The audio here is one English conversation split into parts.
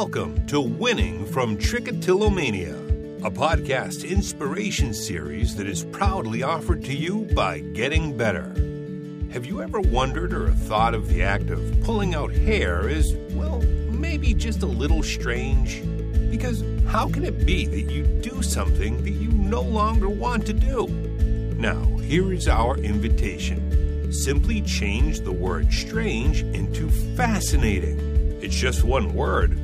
Welcome to Winning from Trichotillomania, a podcast inspiration series that is proudly offered to you by Getting Better. Have you ever wondered or thought of the act of pulling out hair as, well, maybe just a little strange? Because how can it be that you do something that you no longer want to do? Now, here is our invitation. Simply change the word strange into fascinating. It's just one word,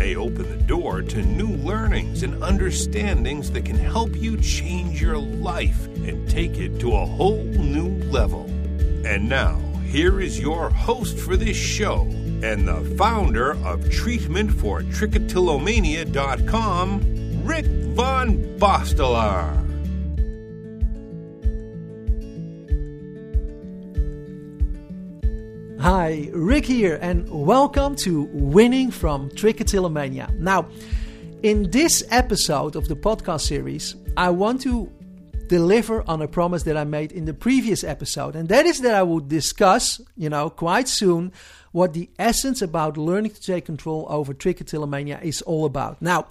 may open the door to new learnings and understandings that can help you change your life and take it to a whole new level. And now, here is your host for this show and the founder of treatmentfortrichotillomania.com, Rick Von Bosteler. Hi, Rick here, and welcome to Winning from Trichotillomania. Now, in this episode of the podcast series, I want to deliver on a promise that I made in the previous episode, and that is that I will discuss, you know, quite soon what the essence about learning to take control over trichotillomania is all about. Now,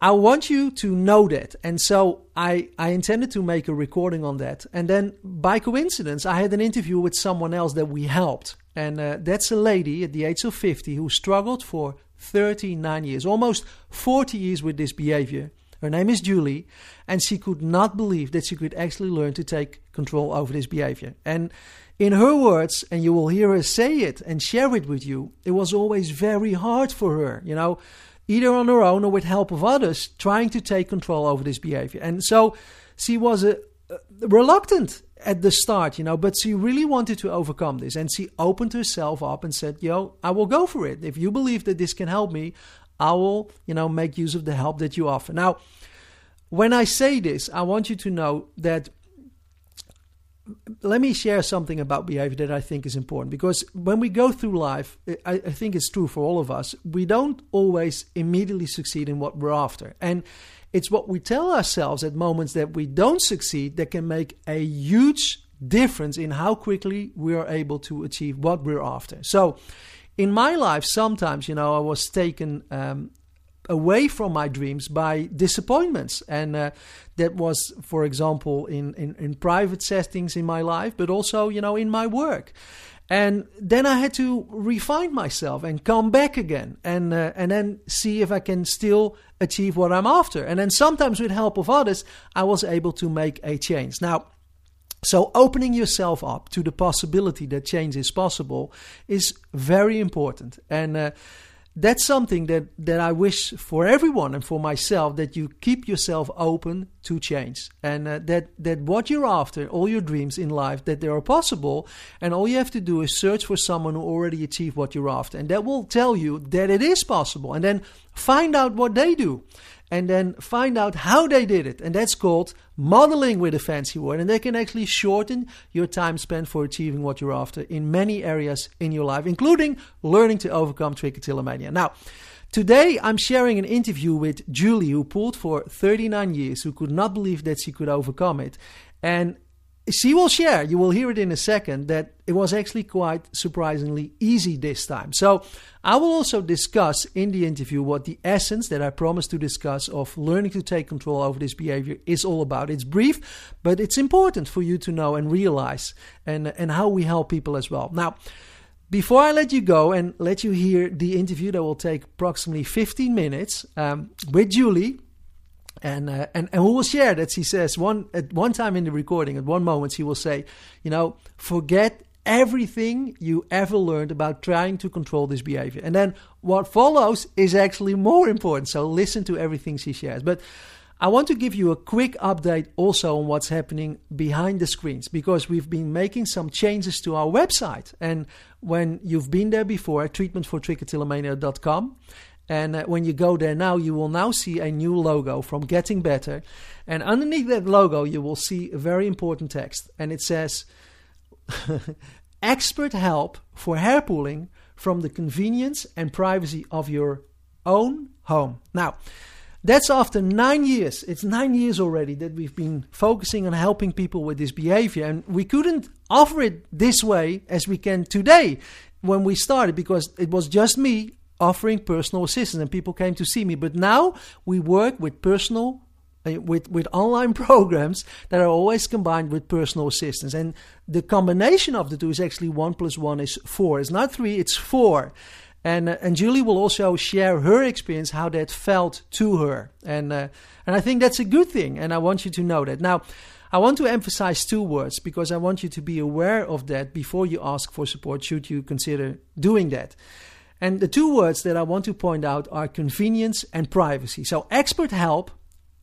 I want you to know that. And so I, I intended to make a recording on that. And then by coincidence, I had an interview with someone else that we helped. And uh, that's a lady at the age of 50 who struggled for 39 years, almost 40 years with this behavior. Her name is Julie, and she could not believe that she could actually learn to take control over this behavior. And in her words, and you will hear her say it and share it with you, it was always very hard for her. You know, either on her own or with help of others, trying to take control over this behavior. And so she was a, a reluctant at the start, you know, but she really wanted to overcome this. And she opened herself up and said, Yo, I will go for it. If you believe that this can help me, I will, you know, make use of the help that you offer. Now, when I say this, I want you to know that let me share something about behavior that I think is important because when we go through life, I, I, think it's true for all of us, we don't always immediately succeed in what we're after. And it's what we tell ourselves at moments that we don't succeed that can make a huge difference in how quickly we are able to achieve what we're after. So, in my life, sometimes, you know, I was taken um, away from my dreams by disappointments. And uh, that was, for example, in, in, in private settings in my life, but also, you know, in my work. And then I had to refine myself and come back again, and uh, and then see if I can still achieve what I'm after. And then sometimes, with help of others, I was able to make a change. Now, so opening yourself up to the possibility that change is possible is very important. And uh, that's something that, that I wish for everyone and for myself that you keep yourself open to change. And uh, that that what you're after, all your dreams in life, that they are possible, and all you have to do is search for someone who already achieved what you're after, and that will tell you that it is possible, and then find out what they do and then find out how they did it. And that's called modeling with a fancy word. And they can actually shorten your time spent for achieving what you're after in many areas in your life, including learning to overcome trichotillomania. Now, Today, I'm sharing an interview with Julie, who pulled for 39 years, who could not believe that she could overcome it. And she will share, you will hear it in a second, that it was actually quite surprisingly easy this time. So, I will also discuss in the interview what the essence that I promised to discuss of learning to take control over this behavior is all about. It's brief, but it's important for you to know and realize and, and how we help people as well. Now, before I let you go and let you hear the interview that will take approximately 15 minutes um, with Julie, and, uh, and and who will share that he says one at one time in the recording at one moment he will say you know forget everything you ever learned about trying to control this behavior. And then what follows is actually more important. So listen to everything she shares. But I want to give you a quick update also on what's happening behind the screens because we've been making some changes to our website. And when you've been there before at treatmentfortrichotillomania.com, and uh, when you go there now, you will now see a new logo from Getting Better. And underneath that logo, you will see a very important text. And it says, Expert help for hair pulling from the convenience and privacy of your own home. Now, that's after nine years. It's nine years already that we've been focusing on helping people with this behavior. And we couldn't offer it this way as we can today when we started because it was just me offering personal assistance and people came to see me. But now we work with personal uh, with with online programs that are always combined with personal assistance. And the combination of the two is actually one plus one is four. It's not three it's four. And uh, and Julie will also share her experience how that felt to her. And uh, and I think that's a good thing and I want you to know that. Now I want to emphasize two words because I want you to be aware of that before you ask for support should you consider doing that and the two words that I want to point out are convenience and privacy so expert help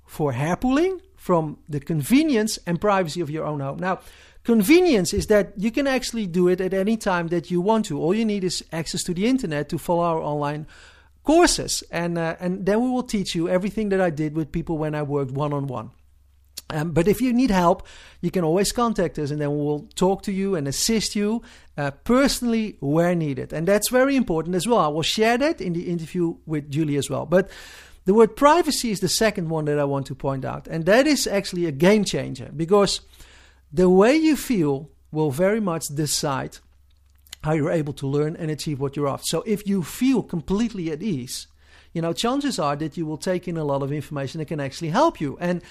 for hair pulling from the convenience and privacy of your own home. Now, convenience is that you can actually do it at any time that you want to. All you need is access to the internet to follow our online courses, and uh, and then we will teach you everything that I did with people when I worked one on one. But if you need help, you can always contact us, and then we'll talk to you and assist you uh, personally where needed. And that's very important as well. I will share that in the interview with Julie as well. But the word privacy is the second one that I want to point out. And that is actually a game changer because the way you feel will very much decide how you're able to learn and achieve what you're after. So if you feel completely at ease, you know, chances are that you will take in a lot of information that can actually help you. And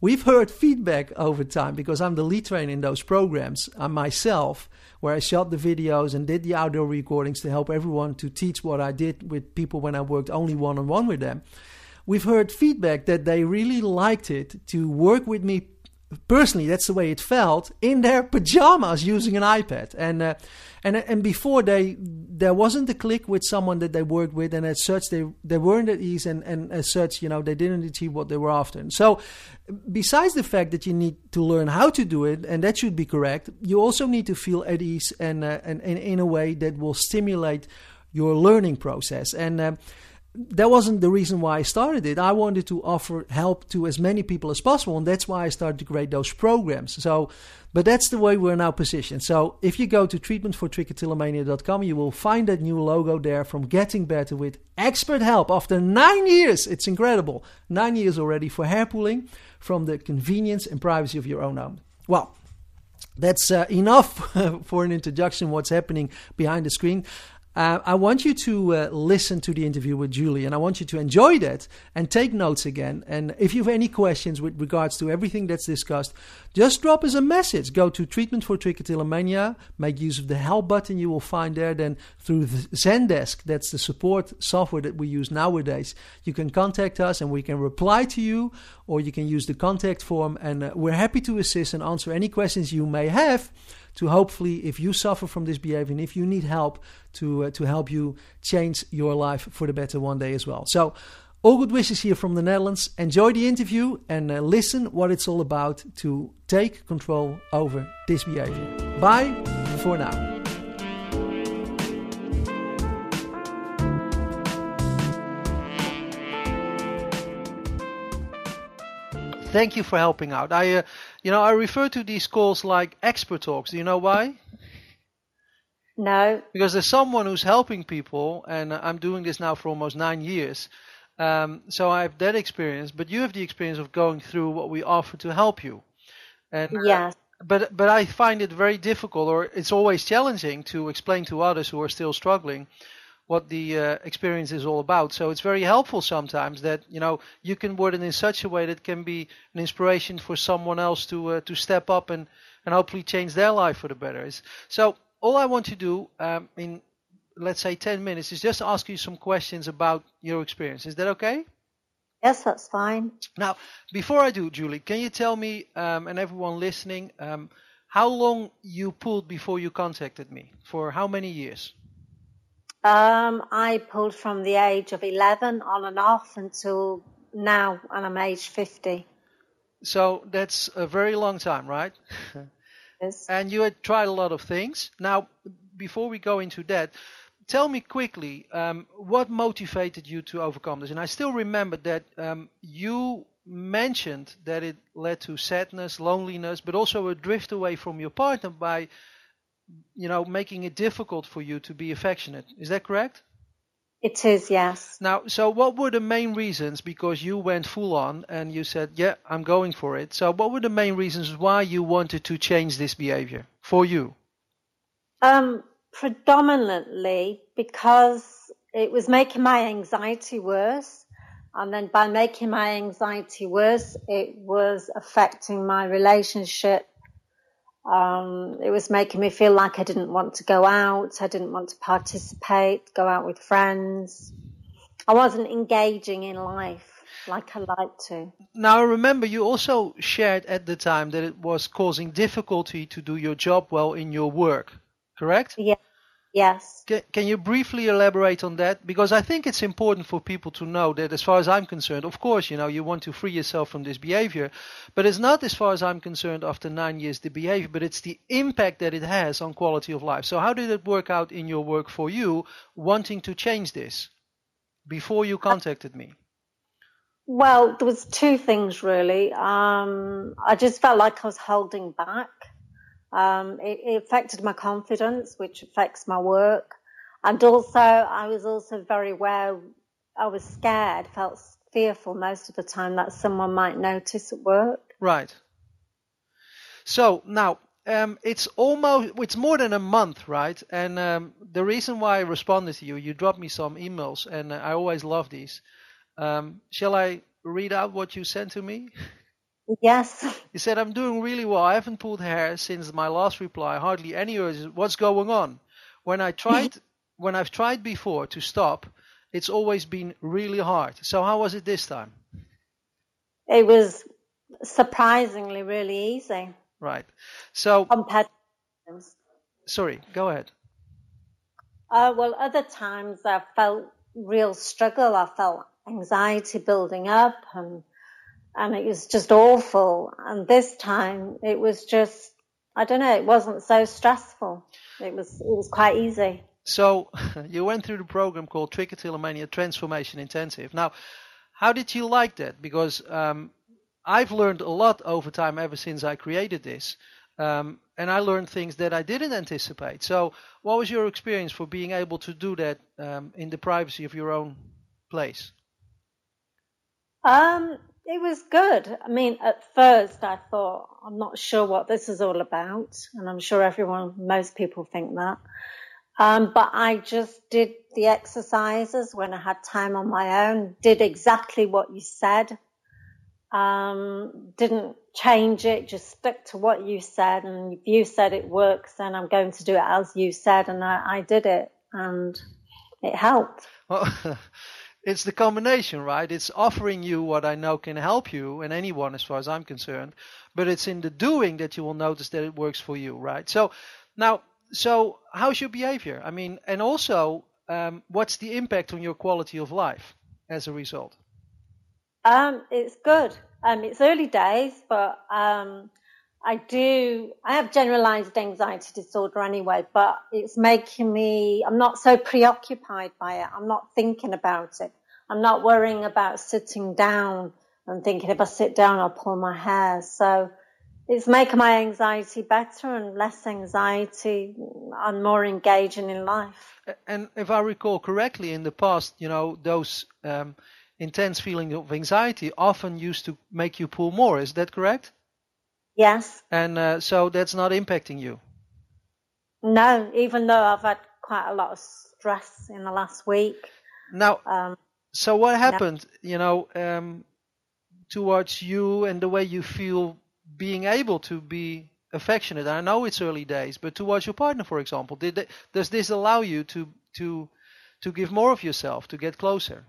we've heard feedback over time because I'm the lead trainer in those programs. I myself where I shot the videos and did the outdoor recordings to help everyone to teach what I did with people when I worked only one on one with them. We've heard feedback that they really liked it to work with me personally. That's the way it felt in their pajamas using an iPad. And uh, and and before they there wasn't a click with someone that they worked with, and as such they they weren't at ease, and and as such you know they didn't achieve what they were after. And so, besides the fact that you need to learn how to do it, and that should be correct, you also need to feel at ease and uh, and, and in a way that will stimulate your learning process. And uh, that wasn't the reason why I started it. I wanted to offer help to as many people as possible, and that's why I started to create those programs. So, but that's the way we're now positioned. So, if you go to treatmentfortrichotillomania.com, you will find that new logo there from Getting Better with expert help after nine years. It's incredible. Nine years already for hair pulling from the convenience and privacy of your own home. Well, that's uh, enough for an introduction what's happening behind the screen. Uh, I want you to uh, listen to the interview with Julie and I want you to enjoy that and take notes again. And if you have any questions with regards to everything that's discussed, just drop us a message. Go to Treatment for Trichotillomania, make use of the help button you will find there. Then through the Zendesk, that's the support software that we use nowadays, you can contact us and we can reply to you or you can use the contact form. And uh, we're happy to assist and answer any questions you may have to hopefully, if you suffer from this behavior and if you need help, to uh, to help you change your life for the better one day as well. So. All good wishes here from the Netherlands. Enjoy the interview and uh, listen what it's all about to take control over this behavior. Bye for now. Thank you for helping out. I uh, you know, I refer to these calls like expert talks. Do you know why? No. Because there's someone who's helping people, and I'm doing this now for almost nine years. Um, so I have that experience, but you have the experience of going through what we offer to help you. And, uh, yes. But but I find it very difficult, or it's always challenging to explain to others who are still struggling what the uh, experience is all about. So it's very helpful sometimes that you know you can word it in such a way that can be an inspiration for someone else to uh, to step up and and hopefully change their life for the better. So all I want to do um, in let's say 10 minutes is just ask you some questions about your experience. Is that okay? Yes, that's fine. Now, before I do, Julie, can you tell me um, and everyone listening um, how long you pulled before you contacted me? For how many years? Um, I pulled from the age of 11 on and off until now, and I'm age 50. So that's a very long time, right? Yes. and you had tried a lot of things. Now, before we go into that, tell me quickly um, what motivated you to overcome this. And I still remember that um, you mentioned that it led to sadness, loneliness, but also a drift away from your partner by you know, making it difficult for you to be affectionate. Is that correct? It is, yes. Now, so what were the main reasons? Because you went full on and you said, yeah, I'm going for it. So what were the main reasons why you wanted to change this behavior for you? Um, predominantly because it was making my anxiety worse. And then by making my anxiety worse, it was affecting my relationship. Um, it was making me feel like I didn't want to go out. I didn't want to participate, go out with friends. I wasn't engaging in life like I like to. Now, remember, you also shared at the time that it was causing difficulty to do your job well in your work, correct? Yeah. Yes. Can, can you briefly elaborate on that? Because I think it's important for people to know that, as far as I'm concerned, of course, you know, you want to free yourself from this behavior, but it's not, as far as I'm concerned, after nine years, the behavior, but it's the impact that it has on quality of life. So, how did it work out in your work for you, wanting to change this before you contacted me? Well, there was two things really. Um, I just felt like I was holding back. Um, it, it, affected my confidence, which affects my work. And also, I was also very aware, I was scared, felt fearful most of the time that someone might notice at work. Right. So now, um, it's almost, it's more than a month, right? And um, the reason why I responded to you, you dropped me some emails, and I always love these. Um, shall I read out what you sent to me? Yes. He said, I'm doing really well. I haven't pulled hair since my last reply. Hardly any urges. What's going on? When I tried, when I've tried before to stop, it's always been really hard. So how was it this time? It was surprisingly really easy. Right. So compared. Sorry, go ahead. Uh, well, other times I felt real struggle. I felt anxiety building up and and it was just awful. And this time it was just, I don't know, it wasn't so stressful. It was, it was quite easy. So you went through the program called Trichotillomania Transformation Intensive. Now, how did you like that? Because um, I've learned a lot over time ever since I created this. Um, and I learned things that I didn't anticipate. So, what was your experience for being able to do that um, in the privacy of your own place? Um, it was good. I mean, at first I thought, I'm not sure what this is all about. And I'm sure everyone, most people think that. Um, but I just did the exercises when I had time on my own, did exactly what you said. Um, didn't change it, just stuck to what you said. And if you said it works, then I'm going to do it as you said. And I, I did it and it helped. Well, it's the combination, right? It's offering you what I know can help you and anyone as far as I'm concerned, but it's in the doing that you will notice that it works for you, right? So now, so how's your behavior? I mean, and also, um, what's the impact on your quality of life as a result? Um, it's good. Um, it's early days, but um, I do. I have generalized anxiety disorder anyway, but it's making me. I'm not so preoccupied by it. I'm not thinking about it. I'm not worrying about sitting down and thinking if I sit down, I'll pull my hair. So it's making my anxiety better and less anxiety and more engaging in life. And if I recall correctly, in the past, you know, those um, intense feelings of anxiety often used to make you pull more. Is that correct? Yes. And uh, so that's not impacting you? No, even though I've had quite a lot of stress in the last week. Now, um, so what happened, no. you know, um, towards you and the way you feel being able to be affectionate? I know it's early days, but towards your partner, for example, did they, does this allow you to to to give more of yourself, to get closer?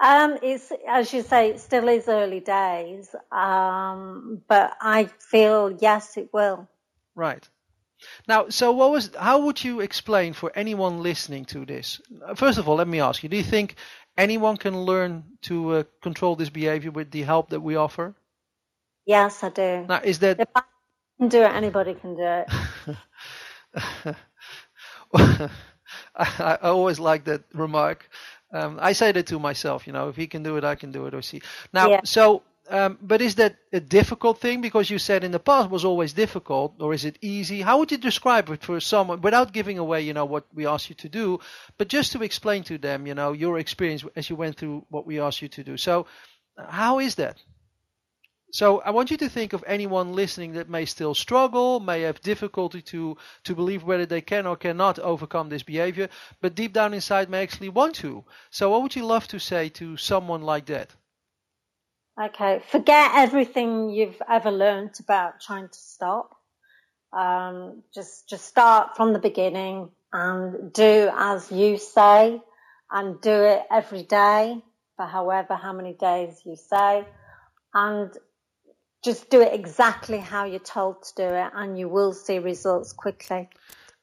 Um, it's as you say, it still is early days, um, but I feel yes, it will. Right. Now, so what was? How would you explain for anyone listening to this? First of all, let me ask you: Do you think anyone can learn to uh, control this behavior with the help that we offer? Yes, I do. Now, is that? If I can do it, anybody can do it. I, I always like that remark um, I say that to myself, you know, if he can do it, I can do it, or she. Now, yeah. so, um, but is that a difficult thing? Because you said in the past was always difficult, or is it easy? How would you describe it for someone without giving away, you know, what we asked you to do, but just to explain to them, you know, your experience as you went through what we asked you to do. So, how is that? So I want you to think of anyone listening that may still struggle, may have difficulty to, to believe whether they can or cannot overcome this behavior, but deep down inside may actually want to. So what would you love to say to someone like that? Okay, forget everything you've ever learned about trying to stop. Um, just just start from the beginning and do as you say, and do it every day for however how many days you say, and just do it exactly how you're told to do it, and you will see results quickly.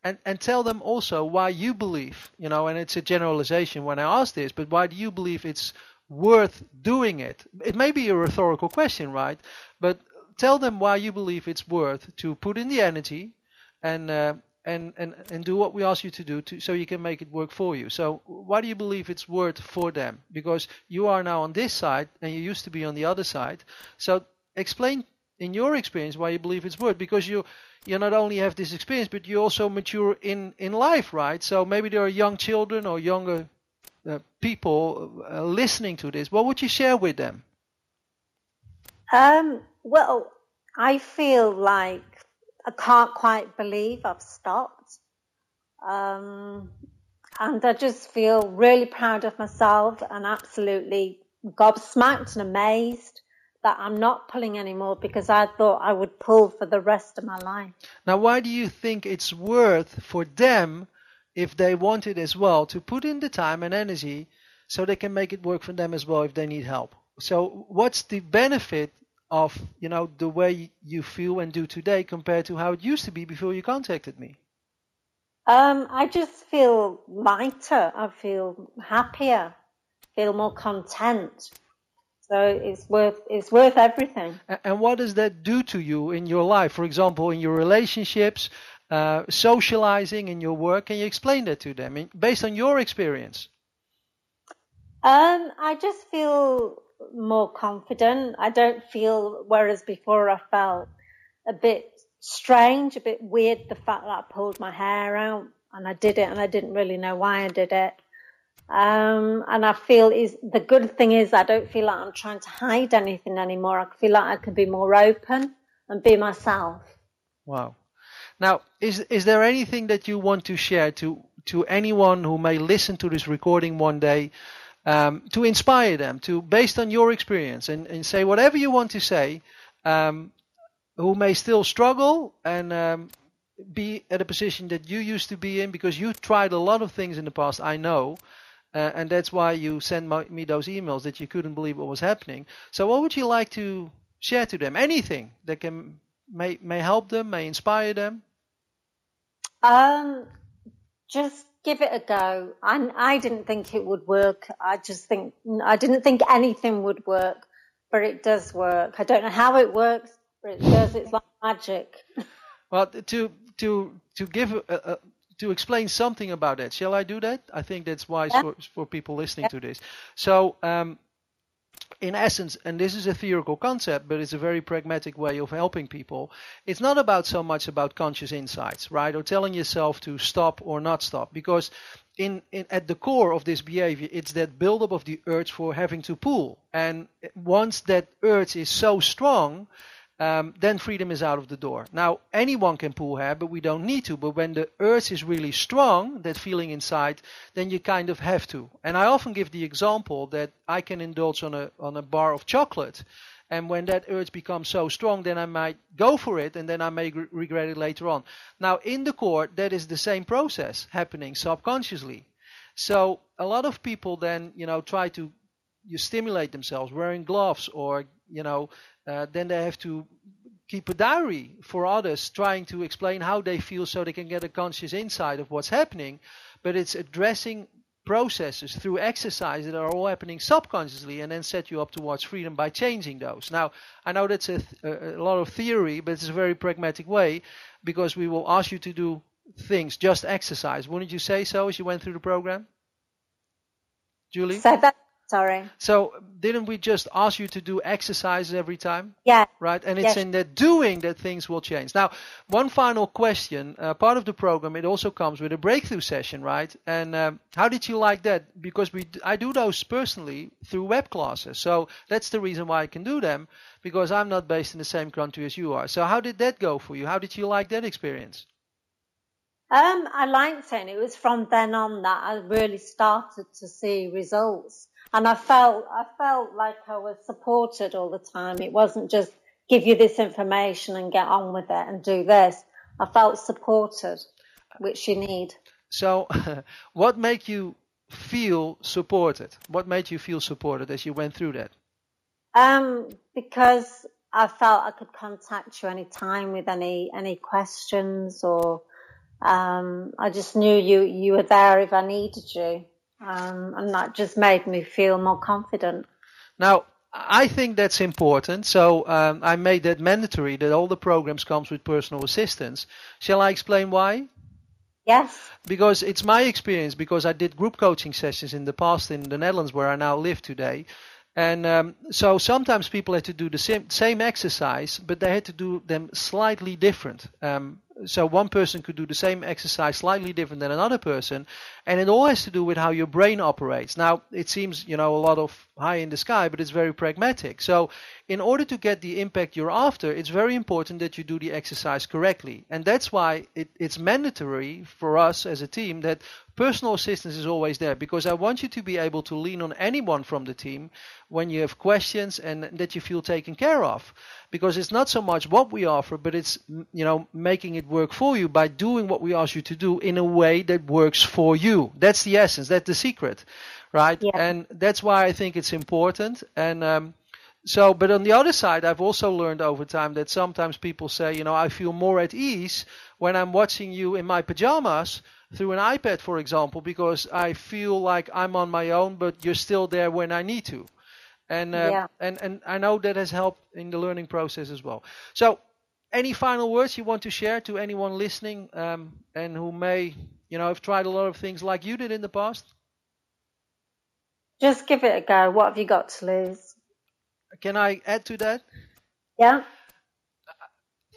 And, and tell them also why you believe, you know, and it's a generalization when I ask this, but why do you believe it's worth doing it? It may be a rhetorical question, right? But tell them why you believe it's worth to put in the energy and uh, and, and and do what we ask you to do to, so you can make it work for you. So why do you believe it's worth for them? Because you are now on this side and you used to be on the other side. So explain in your experience why you believe it's worth because you you not only have this experience but you also mature in in life, right? So maybe there are young children or younger uh, people uh, listening to this. What would you share with them? Um, well, I feel like I can't quite believe I've stopped. Um, and I just feel really proud of myself and absolutely gobsmacked and amazed that I'm not pulling anymore because I thought I would pull for the rest of my life. Now, why do you think it's worth for them, if they want it as well, to put in the time and energy so they can make it work for them as well if they need help? So, what's the benefit of you know the way you feel and do today compared to how it used to be before you contacted me? Um, I just feel lighter. I feel happier. Feel more content. So it's worth it's worth everything. And what does that do to you in your life? For example, in your relationships, uh, socializing, in your work. Can you explain that to them based on your experience? Um, I just feel more confident. I don't feel, whereas before I felt a bit strange, a bit weird, the fact that I pulled my hair out and I did it and I didn't really know why I did it. Um, and I feel is the good thing is I don't feel like I'm trying to hide anything anymore. I feel like I can be more open and be myself. Wow. Now, is is there anything that you want to share to to anyone who may listen to this recording one day um, to inspire them to, based on your experience, and, and say whatever you want to say, um, who may still struggle and um, be at a position that you used to be in because you tried a lot of things in the past, I know. Uh, and that's why you sent my, me those emails that you couldn't believe what was happening. So, what would you like to share to them? Anything that can may may help them, may inspire them. Um, just give it a go. I, I didn't think it would work. I just think, I didn't think anything would work, but it does work. I don't know how it works, but it does. It's like magic. Well, to, to, to give, a, a, to explain something about that, shall I do that? I think that's wise yeah. for, for people listening yeah. to this. So, um, in essence, and this is a theoretical concept, but it's a very pragmatic way of helping people. It's not about so much about conscious insights, right? Or telling yourself to stop or not stop, because in, in at the core of this behavior, it's that buildup of the urge for having to pull. And once that urge is so strong, um, then freedom is out of the door. Now, anyone can pull hair, but we don't need to. But when the urge is really strong, that feeling inside, then you kind of have to. And I often give the example that I can indulge on a on a bar of chocolate, and when that urge becomes so strong, then I might go for it, and then I may re- regret it later on. Now, in the court, that is the same process happening subconsciously. So a lot of people then, you know, try to you stimulate themselves wearing gloves or you know uh, then they have to keep a diary for others, trying to explain how they feel so they can get a conscious insight of what's happening. But it's addressing processes through exercise that are all happening subconsciously and then set you up towards freedom by changing those. Now, I know that's a, a, lot of theory, but it's a very pragmatic way because we will ask you to do things, just exercise. Wouldn't you say so as you went through the program? Julie? Say that Sorry. So didn't we just ask you to do exercises every time? Yeah. Right, and it's Yes. in the doing that things will change. Now, one final question. Uh, part of the program, it also comes with a breakthrough session, right? And um, how did you like that? Because we, I do those personally through web classes. So that's the reason why I can do them because I'm not based in the same country as you are. So how did that go for you? How did you like that experience? Um, I liked it. and It was from then on that I really started to see results, and I felt I felt like I was supported all the time. It wasn't just give you this information and get on with it and do this. I felt supported, which you need. So, what made you feel supported? What made you feel supported as you went through that? Um, because I felt I could contact you any time with any any questions, or um, I just knew you you were there if I needed you, um, and that just made me feel more confident. Now, I think that's important. So um, I made that mandatory that all the programs comes with personal assistance. Shall I explain why? Yes. Because it's my experience. Because I did group coaching sessions in the past in the Netherlands, where I now live today. And um, so sometimes people had to do the same, same exercise, but they had to do them slightly different. Um, so one person could do the same exercise slightly different than another person, and it all has to do with how your brain operates. Now it seems you know a lot of high in the sky, but it's very pragmatic. So in order to get the impact you're after, it's very important that you do the exercise correctly, and that's why it, it's mandatory for us as a team that personal assistance is always there because I want you to be able to lean on anyone from the team when you have questions and that you feel taken care of because it's not so much what we offer but it's you know making it work for you by doing what we ask you to do in a way that works for you that's the essence that's the secret right Yeah. and that's why I think it's important and um, so, but on the other side, I've also learned over time that sometimes people say, you know, I feel more at ease when I'm watching you in my pajamas through an iPad, for example, because I feel like I'm on my own, but you're still there when I need to. And, uh, Yeah. and, and I know that has helped in the learning process as well. So, any final words you want to share to anyone listening um, and who may, you know, have tried a lot of things like you did in the past? Just give it a go. What have you got to lose? Can I add to that? Yeah.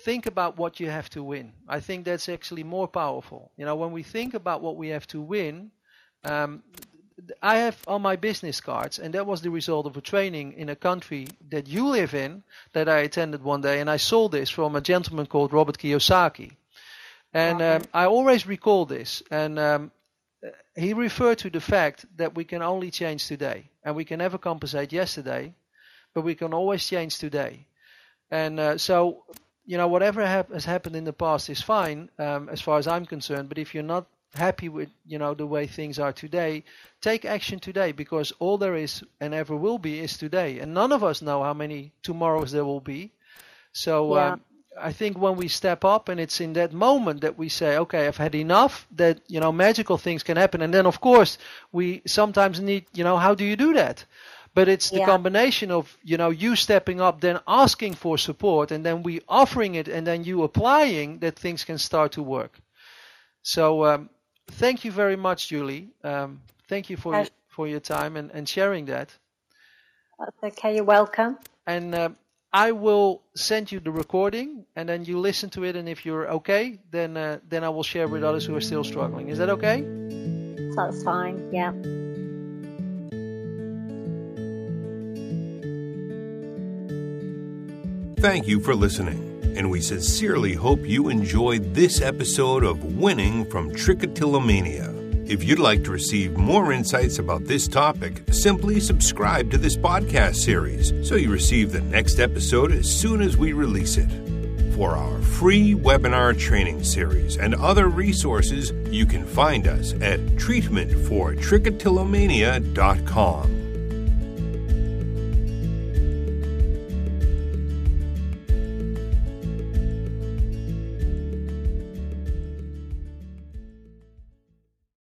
think about what you have to win. I think that's actually more powerful. You know, when we think about what we have to win, um, I have on my business cards, and that was the result of a training in a country that you live in that I attended one day, and I saw this from a gentleman called Robert Kiyosaki. And um, I always recall this, and um, he referred to the fact that we can only change today, and we can never compensate yesterday, but we can always change today. And uh, so, you know, whatever hap- has happened in the past is fine um, as far as I'm concerned. But if you're not happy with, you know, the way things are today, take action today because all there is and ever will be is today. And none of us know how many tomorrows there will be. So Yeah. um, I think when we step up and it's in that moment that we say, okay, I've had enough, that, you know, magical things can happen. And then, of course, we sometimes need, you know, how do you do that? But it's the Yeah. combination of, you know, you stepping up, then asking for support, and then we offering it, and then you applying that things can start to work. So um, thank you very much, Julie. Um, thank you for your, for your time and, and sharing that. Okay. You're welcome. And um I will send you the recording, and then you listen to it. And if you're okay, then uh, then I will share with others who are still struggling. Is that okay? That's fine. Yeah. Thank you for listening, and we sincerely hope you enjoyed this episode of Winning from Trichotillomania. If you'd like to receive more insights about this topic, simply subscribe to this podcast series so you receive the next episode as soon as we release it. For our free webinar training series and other resources, you can find us at treatmentfortrichotillomania.com.